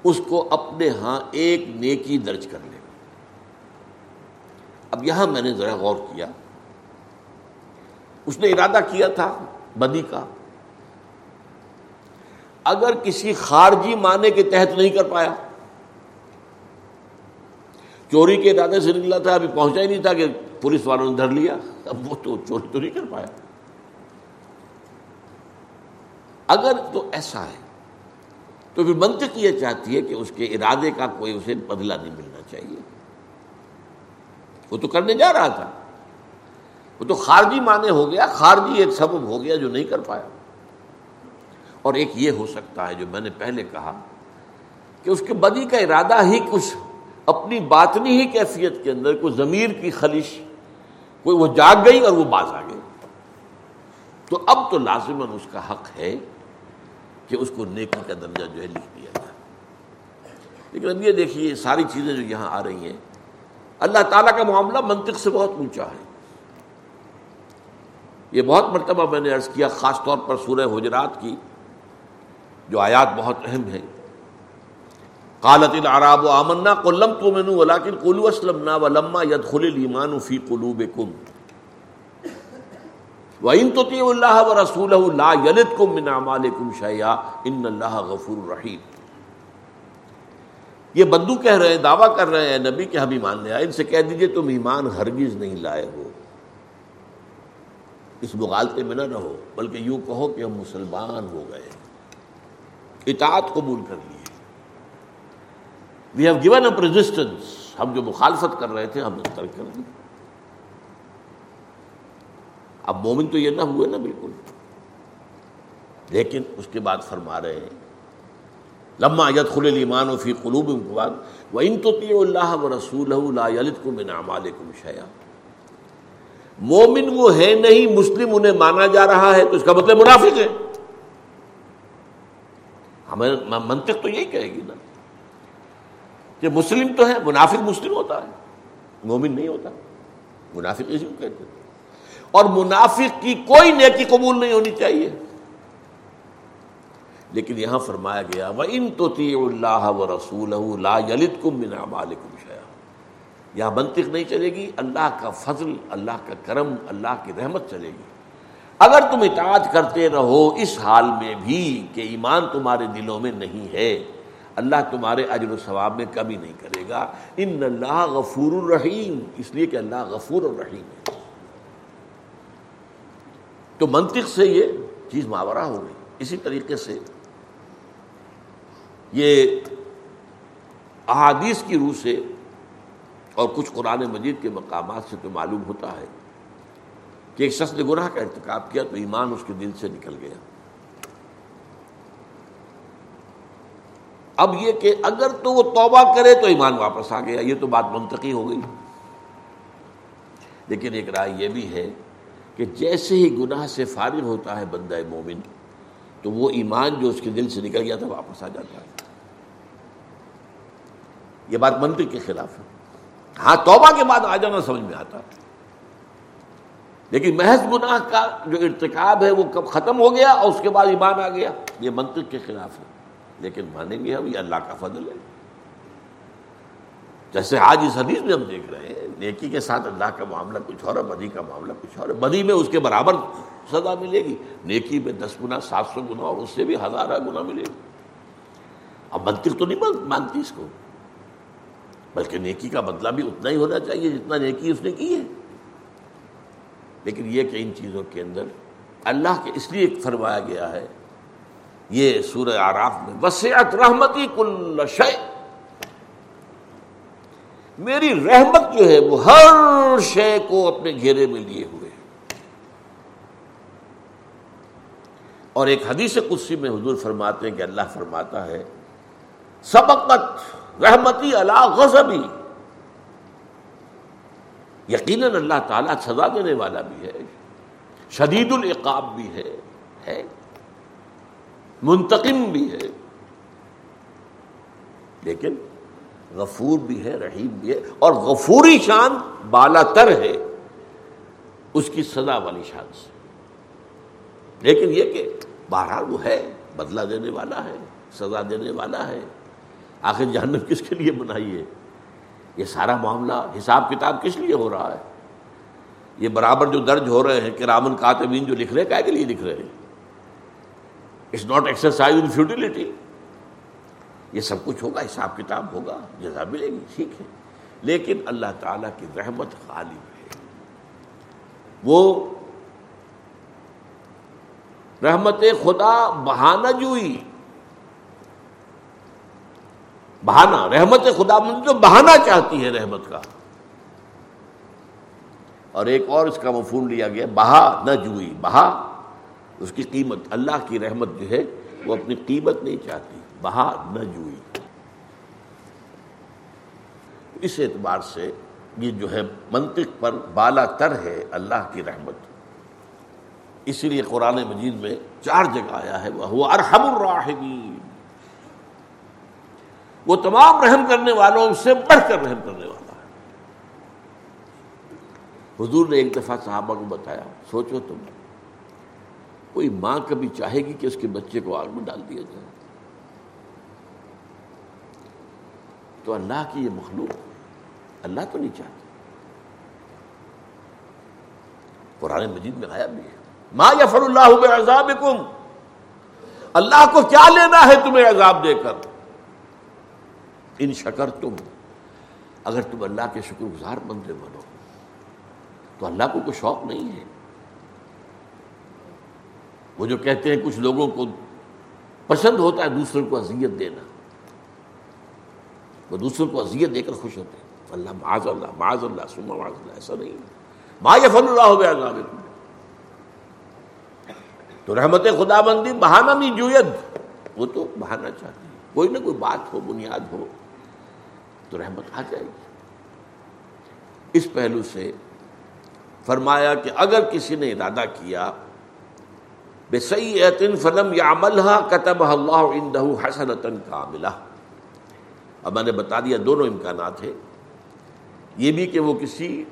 اس کو اپنے ہاں ایک نیکی درج کر لے۔ اب یہاں میں نے ذرا غور کیا۔ اس نے ارادہ کیا تھا بدی کا۔ اگر کسی خارجی معنی کے تحت نہیں کر پایا، چوری کے ارادے سے نکلا تھا، ابھی پہنچا ہی نہیں تھا کہ پولیس والوں نے دھر لیا، اب وہ تو چوری تو نہیں کر پایا۔ اگر تو ایسا ہے، تو پھر منطق یہ چاہتی ہے کہ اس کے ارادے کا کوئی اسے بدلہ نہیں ملنا چاہیے۔ وہ تو کرنے جا رہا تھا۔ وہ تو خارجی معنی ہو گیا، خارجی ایک سبب ہو گیا جو نہیں کر پایا۔ اور ایک یہ ہو سکتا ہے جو میں نے پہلے کہا کہ اس کے بدی کا ارادہ ہی کچھ اپنی باطنی ہی کیفیت کے اندر کوئی ضمیر کی خلش کوئی وہ جاگ گئی اور وہ باز آ گئی۔ تو اب تو لازماً اس کا حق ہے کہ اس کو نیکی کا درجہ جو ہے لکھ دیا جائے۔ لیکن اب یہ دیکھیے، ساری چیزیں جو یہاں آ رہی ہیں اللہ تعالیٰ کا معاملہ منطق سے بہت اونچا ہے۔ یہ بہت مرتبہ میں نے عرض کیا، خاص طور پر سورہ حجرات کی، جو آیات بہت اہم ہے قالت العراب و آمنا قلم تو مینو ولاکن قلو اسلم نا ولما ید خل ایمان فی قلوب کم وَإِن تُطِيعُ اللَّهَ وَرَسُولَهُ لَا يَلِدْكُم مِّنْ أَعْمَالِكُمْ شَيْئًا، إِنَّ اللَّهَ غَفُورٌ رَحِيمٌ۔ یہ بدو کہہ رہے ہیں، دعویٰ کر رہے ہیں، نبی کہ ہم ایمان لے آئے، ان سے کہہ دیجیے تم ایمان ہرگز نہیں لائے ہو۔ اس مغالطے میں نہ رہو، بلکہ یوں کہو کہ ہم مسلمان ہو گئے اطاعت قبول کر لیے۔ We have given up resistance ہم جو مخالفت کر رہے تھے، ہم نے ترک کر دی۔ اب مومن تو یہ نہ ہوئے نا، بالکل۔ لیکن اس کے بعد فرما رہے ہیں لما یت خل ایمان و فی قلوب و ان تو اللہ و رسول کو من اعمالکم مومن وہ ہے نہیں، مسلم انہیں مانا جا رہا ہے، تو اس کا مطلب منافق ہے۔ ہمیں منطق تو یہی کہے گی نا کہ مسلم تو ہے، منافق مسلم ہوتا ہے، مومن نہیں ہوتا۔ منافق اسی کو کہتے ہیں۔ اور منافق کی کوئی نیکی قبول نہیں ہونی چاہیے۔ لیکن یہاں فرمایا گیا وہ ان تو اللہ و رسول یہاں منطق نہیں چلے گی، اللہ کا فضل، اللہ کا کرم، اللہ کی رحمت چلے گی۔ اگر تم اطاعت کرتے رہو اس حال میں بھی کہ ایمان تمہارے دلوں میں نہیں ہے، اللہ تمہارے اجر و ثواب میں کمی نہیں کرے گا۔ ان اللہ غفور الرحیم اس لیے کہ اللہ غفور الرحیم ہے۔ تو منطق سے یہ چیز ماورہ ہو گئی۔ اسی طریقے سے یہ احادیث کی روح سے اور کچھ قرآن مجید کے مقامات سے تو معلوم ہوتا ہے کہ ایک شخص نے گناہ کا ارتکاب کیا تو ایمان اس کے دل سے نکل گیا۔ اب یہ کہ اگر تو وہ توبہ کرے تو ایمان واپس آ گیا، یہ تو بات منطقی ہو گئی۔ لیکن ایک رائے یہ بھی ہے کہ جیسے ہی گناہ سے فارغ ہوتا ہے بندہ مومن، تو وہ ایمان جو اس کے دل سے نکل گیا تھا، واپس آ جاتا ہے۔ یہ بات منطق کے خلاف ہے۔ ہاں توبہ کے بعد آ جانا سمجھ میں آتا۔ لیکن محض گناہ کا جو ارتکاب ہے، وہ کب ختم ہو گیا اور اس کے بعد ایمان آ گیا، یہ منطق کے خلاف ہے۔ لیکن مانیں گے ہم، یہ اللہ کا فضل ہے۔ جیسے آج اس حدیث میں ہم دیکھ رہے ہیں، نیکی کے ساتھ اللہ کا معاملہ کچھ اور ہے، بدی کا معاملہ کچھ اور ہے۔ بدی میں اس کے برابر سزا ملے گی۔ نیکی میں دس گنا، سات سو گنا اور اس سے بھی ہزارہ گنا ملے گی۔ اب منطق تو نہیں مانتی اس کو۔ بلکہ نیکی کا بدلہ بھی اتنا ہی ہونا چاہیے جتنا نیکی اس نے کی ہے۔ لیکن یہ کہ ان چیزوں کے اندر اللہ کے اس لیے فرمایا گیا ہے، یہ سورہ آراف میں، وسعت رحمتی کل شے میری رحمت جو ہے وہ ہر شے کو اپنے گھیرے میں لیے ہوئے۔ اور ایک حدیث قدسی میں حضور فرماتے ہیں کہ اللہ فرماتا ہے سبقت رحمتی اللہ غضبی۔ یقیناً اللہ تعالیٰ سزا دینے والا بھی ہے، شدید العقاب بھی ہے ہے، منتقم بھی ہے۔ لیکن غفور بھی ہے، رحیم بھی ہے، اور غفوری شان بالا تر ہے اس کی سزا والی شان سے۔ لیکن یہ کہ بہرحال وہ ہے، بدلہ دینے والا ہے، سزا دینے والا ہے۔ آخر جہنم کس کے لیے بنائی ہے؟ یہ سارا معاملہ حساب کتاب کس لیے ہو رہا ہے؟ یہ برابر جو درج ہو رہے ہیں کہ رامن کاتبین جو لکھ رہے ہیں کے لیے لکھ رہے ہیں؟ It's not exercise in futility یہ سب کچھ ہوگا، حساب کتاب ہوگا، جزا ملے گی، ٹھیک ہے۔ لیکن اللہ تعالیٰ کی رحمت غالب ہے۔ وہ رحمت خدا بہانہ جوئی بہانا رحمت خدا مند جو بہانا چاہتی ہے رحمت کا۔ اور ایک اور اس کا مفہوم لیا گیا، بہا نہ جوئی، بہا اس کی قیمت، اللہ کی رحمت جو ہے وہ اپنی قیمت نہیں چاہتی، بہا نہ جوئی۔ اس اعتبار سے یہ جو ہے منطق پر بالا تر ہے اللہ کی رحمت۔ اسی لیے قرآن مجید میں چار جگہ آیا ہے وہ ارحم الراحمین۔ وہ تمام رحم کرنے والوں سے بڑھ کر رحم کرنے والا ہے۔ حضور نے ایک دفعہ صحابہ کو بتایا، سوچو تم، کوئی ماں کبھی چاہے گی کہ اس کے بچے کو آگ میں ڈال دیا جائے؟ تو اللہ کی یہ مخلوق اللہ تو نہیں چاہتا قرآن مجید میں آیا بھی ہے، ما یفر اللہ عذاب اللہ کو کیا لینا ہے تمہیں عذاب دے کر؟ ان شکر تم اگر تم اللہ کے شکر گزار بندے بنو، تو اللہ کو کوئی شوق نہیں ہے۔ وہ جو کہتے ہیں کچھ لوگوں کو پسند ہوتا ہے دوسروں کو اذیت دینا، وہ دوسروں کو اذیت دے کر خوش ہوتے ہیں۔ اللہ، معاذ اللہ معاذ اللہ سما معاذ اللہ، ایسا نہیں ما یفن اللہ عذاب تو رحمت خدا بندی بہانہ نہیں جوید، وہ تو بہانا چاہتی ہے کوئی نہ کوئی بات ہو، بنیاد ہو۔ تو رحمت آ جائے گی۔ اس پہلو سے فرمایا کہ اگر کسی نے ارادہ کیا بے سی فلم یا عملہ کتب اللہ اندہ حسنتن کا اب میں نے بتا دیا دونوں امکانات ہیں۔ یہ بھی کہ وہ کسی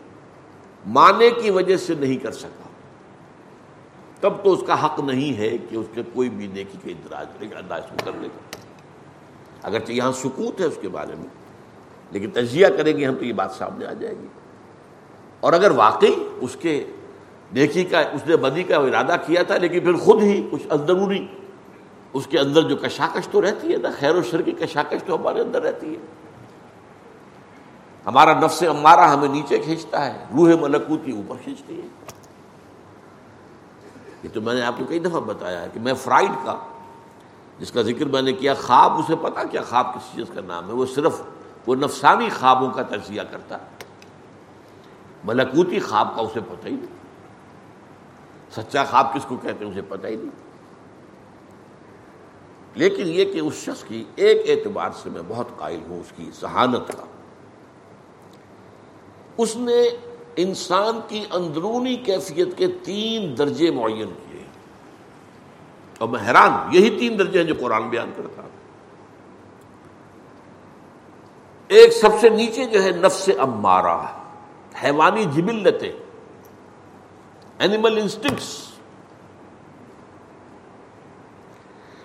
معنی کی وجہ سے نہیں کر سکا۔ تب تو اس کا حق نہیں ہے کہ اس کے کوئی بھی نیکی کے اندراج انداز کرنے کا اگرچہ یہاں سکوت ہے اس کے بارے میں۔ لیکن تجزیہ کریں گے ہم تو یہ بات سامنے آ جائے گی۔ اور اگر واقعی اس کے نیکی کا، اس نے بدی کا ارادہ کیا تھا، لیکن پھر خود ہی کچھ اندرونی، اس کے اندر جو کشاکش تو رہتی ہے نا، خیر و شر کی کشاکش تو ہمارے اندر رہتی ہے۔ ہمارا نفس ہمارا ہمیں نیچے کھینچتا ہے، روح ملکوتی اوپر کھینچتی ہے۔ یہ تو میں نے آپ کو کئی دفعہ بتایا ہے کہ میں فرائڈ کا، جس کا ذکر میں نے کیا، خواب، اسے پتا کیا خواب کس چیز کا نام ہے؟ وہ صرف وہ نفسانی خوابوں کا تجزیہ کرتا ملکوتی خواب کا اسے پتہ ہی نہیں۔ سچا خواب کس کو کہتے ہیں اسے پتہ ہی نہیں۔ لیکن یہ کہ اس شخص کی ایک اعتبار سے میں بہت قائل ہوں، اس کی ذہانت کا۔ اس نے انسان کی اندرونی کیفیت کے تین درجے معین کیے۔ اور میں حیران یہی تین درجے ہیں جو قرآن بیان کرتا ایک سب سے نیچے جو ہے نفس امارہ، حیوانی جبلتیں اینیمل انسٹنکٹس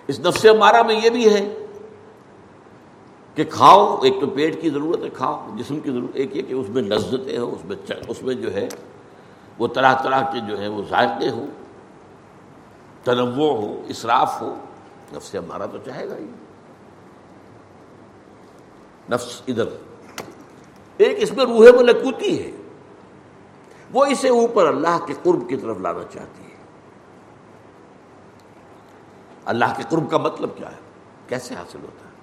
اس نفس امارہ میں یہ بھی ہے کہ کھاؤ، ایک تو پیٹ کی ضرورت ہے، کھاؤ، جسم کی ضرورت، ایک یہ کہ اس میں لذتیں ہوں، اس میں اس میں جو ہے وہ طرح طرح کے جو ہے وہ ذائقے ہوں، تنوع ہو اسراف ہو نفس ہمارا تو چاہے گا ہی۔ نفس ادھر۔ ایک اس میں روح ملکوتی ہے۔ وہ اسے اوپر اللہ کے قرب کی طرف لانا چاہتی ہے۔ اللہ کے قرب کا مطلب کیا ہے؟ کیسے حاصل ہوتا ہے؟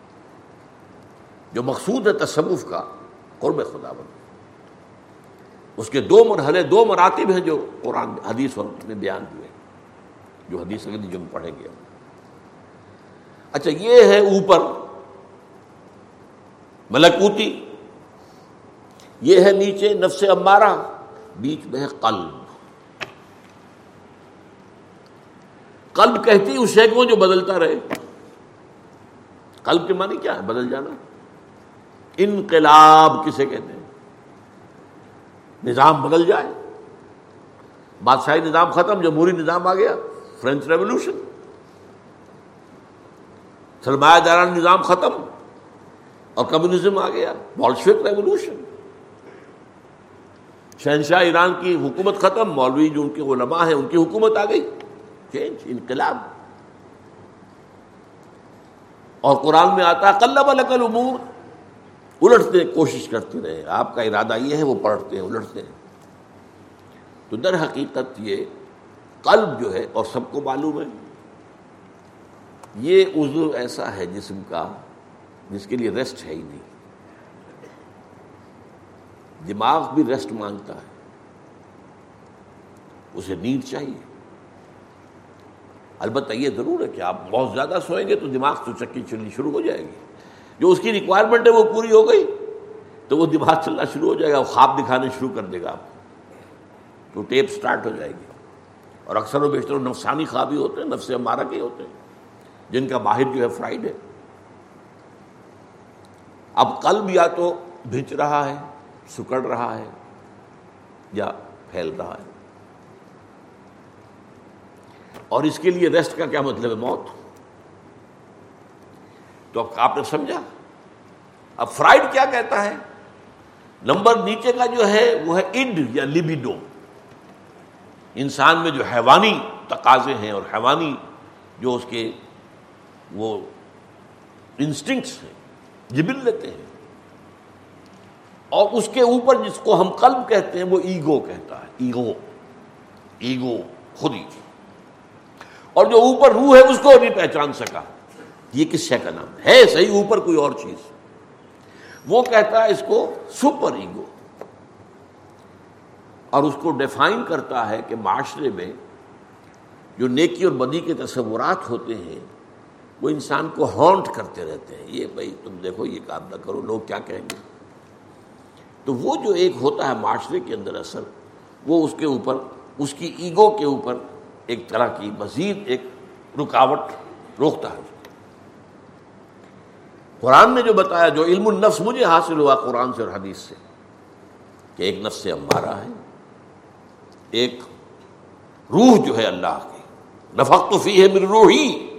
جو مقصود ہے تصوف کا، قرب خدا بند اس کے دو مرحلے، دو مراتب ہیں جو قرآن حدیث اور میں بیان ہوئے۔ جو حدیث جو ہم پڑھیں گے۔ اچھا یہ ہے اوپر۔ ملکوتی۔ یہ ہے نیچے نفس امارہ، بیچ میں ہے قلب۔ قلب کہتی اس شے کو جو بدلتا رہے۔ قلب کے معنی کیا ہے؟ بدل جانا۔ انقلاب کسے کہتے ہیں؟ نظام بدل جائے۔ بادشاہی نظام ختم، جمہوری نظام آ گیا۔ French revolution. سرمایہ داران نظام ختم۔ اور کمیونزم آ گیا۔ بالشوک ریولوشن شہنشاہ ایران کی حکومت ختم، مولوی جو ان کے علماء ہیں، ان کی حکومت آ گئی۔ چینج، انقلاب۔ اور قرآن میں آتا ہے کلب القل امور الٹتے کوشش کرتے رہے۔ آپ کا ارادہ یہ ہے، وہ پلٹتے ہیں الٹتے ہیں۔ تو در حقیقت یہ قلب جو ہے، اور سب کو معلوم ہے، یہ عضو ایسا ہے جسم کا جس کے لیے ریسٹ ہے ہی نہیں۔ دماغ بھی ریسٹ مانگتا ہے۔ اسے نیند چاہیے۔ البتہ یہ ضرور ہے کہ آپ بہت زیادہ سوئیں گے تو دماغ تو چکی چلنی شروع ہو جائے گی۔ جو اس کی ریکوائرمنٹ ہے وہ پوری ہو گئی تو وہ دماغ چلنا شروع ہو جائے گا وہ خواب دکھانے شروع کر دے گا آپ تو ٹیپ سٹارٹ ہو جائے گی۔ اور اکثر و بیشتر نفسانی خواب ہی ہوتے ہیں، نفس ہمارا کے ہوتے ہیں۔ جن کا ماہر جو ہے فرائیڈ ہے۔ اب قلب یا تو بھیچ رہا ہے، سکڑ رہا ہے یا پھیل رہا ہے۔ اور اس کے لیے ریسٹ کا کیا مطلب ہے؟ موت۔ تو آپ نے سمجھا؟ اب فرائڈ کیا کہتا ہے؟ نمبر نیچے کا جو ہے، وہ ہے انڈ یا لبیڈو انسان میں جو حیوانی تقاضے ہیں اور حیوانی جو اس کے وہ انسٹنکٹس ہیں جبل لیتے ہیں۔ اور اس کے اوپر جس کو ہم قلب کہتے ہیں وہ ایگو کہتا ہے۔ ایگو۔ ایگو۔ خود ہی۔ اور جو اوپر روح ہے اس کو نہیں پہچان سکا۔ یہ کس شے کا نام ہے صحیح، اوپر کوئی اور چیز۔ وہ کہتا ہے اس کو سپر ایگو۔ اور اس کو ڈیفائن کرتا ہے کہ معاشرے میں جو نیکی اور بدی کے تصورات ہوتے ہیں وہ انسان کو ہانٹ کرتے رہتے ہیں، یہ بھائی تم دیکھو، یہ کام نہ کرو، لوگ کیا کہیں گے؟ تو وہ جو ایک ہوتا ہے معاشرے کے اندر اثر، وہ اس کے اوپر، اس کی ایگو کے اوپر ایک طرح کی مزید ایک رکاوٹ روکتا ہے۔ قرآن نے جو بتایا، جو علم النفس مجھے حاصل ہوا قرآن سے اور حدیث سے، کہ ایک نفس سے ہمارا ہے، ایک روح جو ہے اللہ کی۔ نفق تو فی ہے میری روحی۔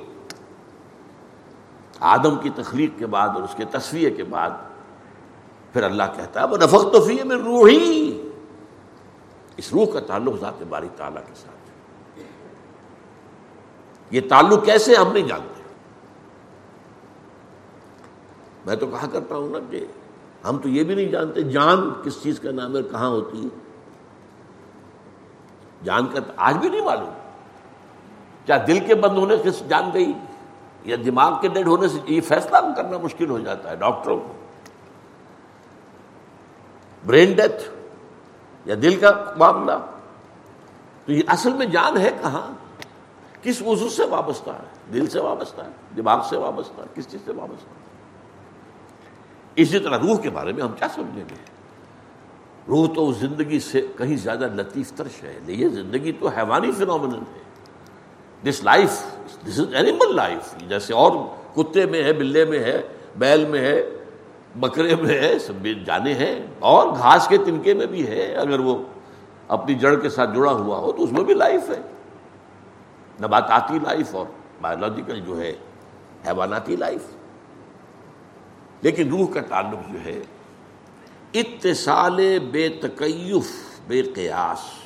آدم کی تخلیق کے بعد اور اس کے تصویر کے بعد پھر اللہ کہتا ہے وہ نفق تو فی روحی. اس روح کا تعلق ذات باری تعالیٰ کے ساتھ یہ تعلق کیسے ہم نہیں جانتے؟ میں تو کہا کرتا ہوں نا کہ ہم تو یہ بھی نہیں جانتے جان کس چیز کا نام ہے، کہاں ہوتی ہے۔ جان کر آج بھی نہیں معلوم۔ کیا دل کے بند ہونے سے جان گئی؟ یا دماغ کے ڈیڈ ہونے سے یہ فیصلہ کرنا مشکل ہو جاتا ہے ڈاکٹروں کو۔ برین ڈیتھ یا دل کا معاملہ۔ تو یہ اصل میں جان ہے کہاں؟ کس وضو سے وابستہ ہے؟ دل سے وابستہ ہے؟ دماغ سے وابستہ ہے؟ کس چیز سے وابستہ ہے؟ اسی طرح روح کے بارے میں ہم کیا سمجھیں گے؟ روح تو زندگی سے کہیں زیادہ لطیف ترش ہے یہ زندگی تو حیوانی فنومنل ہے۔ This life this is animal life جیسے اور کتے میں ہے، بلے میں ہے، بیل میں ہے، بکرے میں ہے، سب جانے ہیں۔ اور گھاس کے تنکے میں بھی ہے۔ اگر وہ اپنی جڑ کے ساتھ جڑا ہوا ہو تو اس میں بھی لائف ہے۔ نباتاتی لائف اور بایولوجیکل جو ہے، حیواناتی لائف لیکن روح کا تعلق جو ہے، اتصال بے تکیف، بے قیاس۔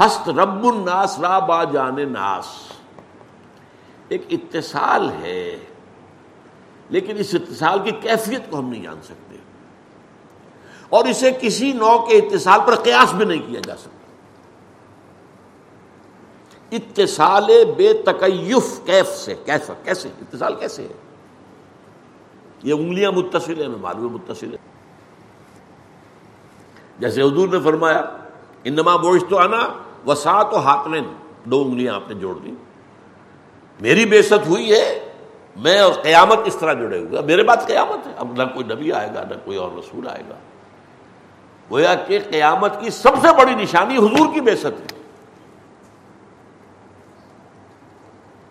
ہست رب الناس را با جان ناس۔ ایک اتصال ہے، لیکن اس اتصال کی کیفیت کو ہم نہیں جان سکتے۔ اور اسے کسی نو کے اتصال پر قیاس بھی نہیں کیا جا سکتا۔ اتصال بے تکیف، کیف سے کیسا کیسے، اتصال کیسے ہے؟ یہ انگلیاں متصل ہیں، میں معلوم متصل ہے جیسے حضور نے فرمایا انما بوش تو آنا وسعت و ہاتمین دو انگلیاں آپ نے جوڑ دی۔ میری بے ست ہوئی ہے، میں اور قیامت اس طرح جڑے ہوئے۔ میرے بعد قیامت ہے۔ اب نہ کوئی نبی آئے گا، نہ کوئی اور رسول آئے گا۔ گویا کہ قیامت کی سب سے بڑی نشانی حضور کی بے ست ہے۔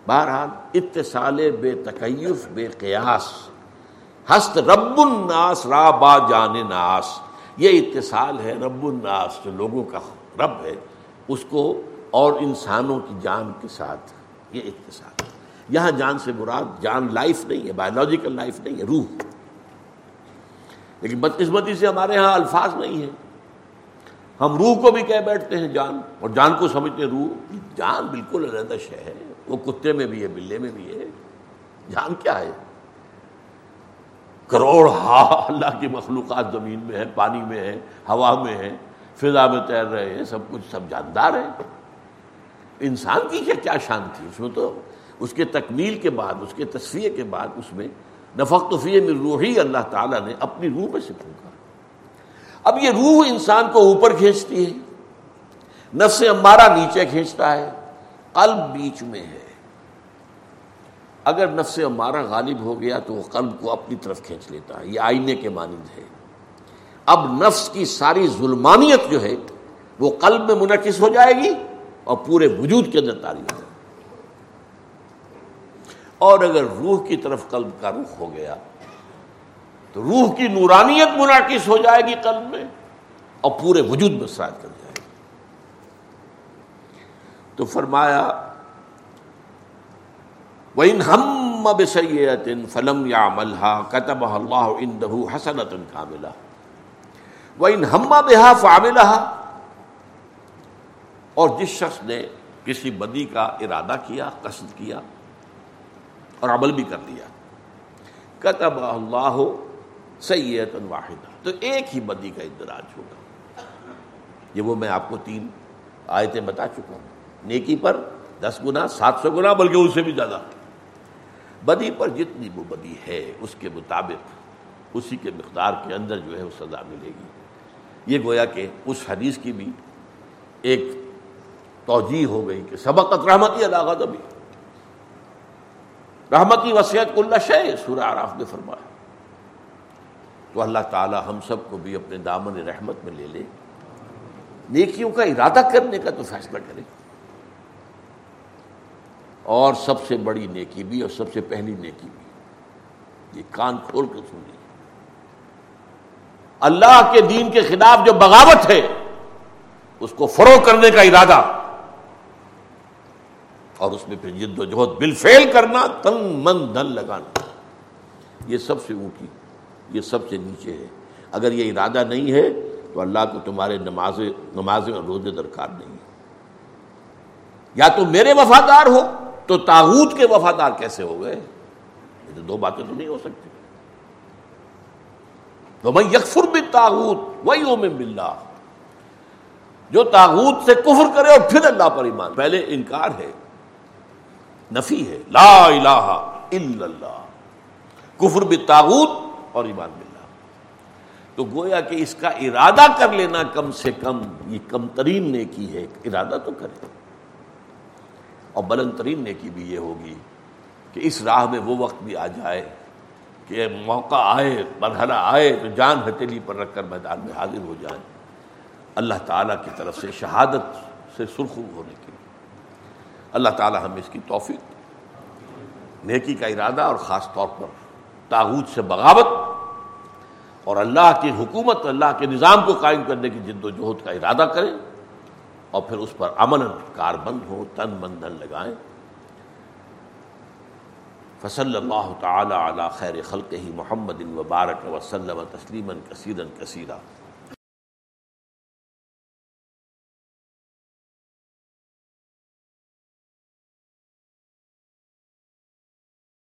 بہرحال، اتصال بے تکیف، بے قیاس۔ ہست رب الناس را با جان ناس۔ یہ اتصال ہے رب الناس، جو لوگوں کا رب ہے، اس کو اور انسانوں کی جان کے ساتھ یہ اتصال ہے۔ یہاں جان سے مراد جان لائف نہیں ہے بایولوجیکل لائف نہیں ہے، روح۔ لیکن بدقسمتی سے ہمارے ہاں الفاظ نہیں ہیں۔ ہم روح کو بھی کہہ بیٹھتے ہیں جان، اور جان کو سمجھتے ہیں روح۔ جان بالکل علیحدہ ہے۔ وہ کتے میں بھی ہے، بلے میں بھی ہے۔ جان کیا ہے؟ کروڑ ہا اللہ کی مخلوقات زمین میں ہے، پانی میں ہے، ہوا میں ہے، فضا میں تیر رہے ہیں، سب کچھ سب جاندار ہیں۔ انسان کی کیا کیا شان تھی؟ اس میں تو اس کے تکمیل کے بعد، اس کے تصویر کے بعد اس میں نفق تو فی میں روحی اللہ تعالیٰ نے اپنی روح میں سے پھونکا۔ اب یہ روح انسان کو اوپر کھینچتی ہے، نفس امارہ نیچے کھینچتا ہے، قلب بیچ میں ہے۔ اگر نفس امارہ غالب ہو گیا تو وہ قلب کو اپنی طرف کھینچ لیتا ہے، یہ آئینے کے مانند ہے۔ اب نفس کی ساری ظلمانیت جو ہے، وہ قلب میں منعقد ہو جائے گی اور پورے وجود کے اندر تاری ہو جائے گی۔ اور اگر روح کی طرف قلب کا رخ ہو گیا، تو روح کی نورانیت منعقد ہو جائے گی قلب میں اور پورے وجود میں سرائد کر جائے گی۔ تو فرمایا وَإِنْ هَمَّ بِسَيِّئَةٍ فَلَمْ يَعْمَلْهَا كَتَبَهَا اللَّهُ عِنْدَهُ حَسَنَةً كَامِلَةً. وَإِنْ هَمَّ بِهَا فَعَمِلَهَا اور جس شخص نے کسی بدی کا ارادہ کیا، قصد کیا اور عمل بھی کر لیا کتب اللہ سید واحدہ. تو ایک ہی بدی کا اندراج ہوگا۔ یہ وہ میں آپ کو تین آیتیں بتا چکا ہوں۔ نیکی پر دس گنا، سات سو گنا، بلکہ اس سے بھی زیادہ۔ بدی پر جتنی وہ بدی ہے، اس کے مطابق اسی کے مقدار کے اندر جو ہے وہ سزا ملے گی۔ یہ گویا کہ اس حدیث کی بھی ایک توجہ ہو گئی کہ سبقت رحمتی علاقہ بھی رحمتی وسیعت اللہ شے سورہ عراف نے فرمایا۔ تو اللہ تعالی ہم سب کو بھی اپنے دامن رحمت میں لے لے۔ نیکیوں کا ارادہ کرنے کا تو فیصلہ کرے۔ اور سب سے بڑی نیکی بھی اور سب سے پہلی نیکی بھی۔ یہ کان کھول کر سنیے۔ اللہ کے دین کے خلاف جو بغاوت ہے، اس کو فروغ کرنے کا ارادہ۔ اور اس میں پھر جد و جہد بلفیل کرنا، تن من دن لگانا۔ یہ سب سے اونچی، یہ سب سے نیچے ہے۔ اگر یہ ارادہ نہیں ہے، تو اللہ کو تمہارے نماز نمازیں اور روزے درکار نہیں ہے یا تو میرے وفادار ہو تو تاغوت کے وفادار کیسے ہو گئے؟ یہ تو دو باتیں تو نہیں ہو سکتی۔ تو میں یکفر بھی تاغوت وہی او بلّہ جو تاغوت سے کفر کرے اور پھر اللہ پر ایمان، پہلے انکار ہے، نفی ہے۔ لا الہ الا اللہ۔ کفر بھی تاغوت اور ایمان باللہ۔ تو گویا کہ اس کا ارادہ کر لینا کم سے کم، یہ کم ترین نیکی ہے۔ ارادہ تو کرے۔ اور بلند ترین نیکی بھی یہ ہوگی کہ اس راہ میں وہ وقت بھی آ جائے کہ موقع آئے، مرحلہ آئے تو جان ہتھیلی پر رکھ کر میدان میں حاضر ہو جائیں۔ اللہ تعالیٰ کی طرف سے شہادت سے سرخو ہونے کے لیے۔ اللہ تعالیٰ ہمیں اس کی توفیق نیکی کا ارادہ اور خاص طور پر تاغوت سے بغاوت اور اللہ کی حکومت، اللہ کے نظام کو قائم کرنے کی جد و جہد کا ارادہ کریں۔ اور پھر اس پر امن کار بند ہو تن بندن لگائیں۔ فصل اللہ تعالی علی خیر خلق ہی محمد وبارک وسلم تسلیما کثیرا کثیرہ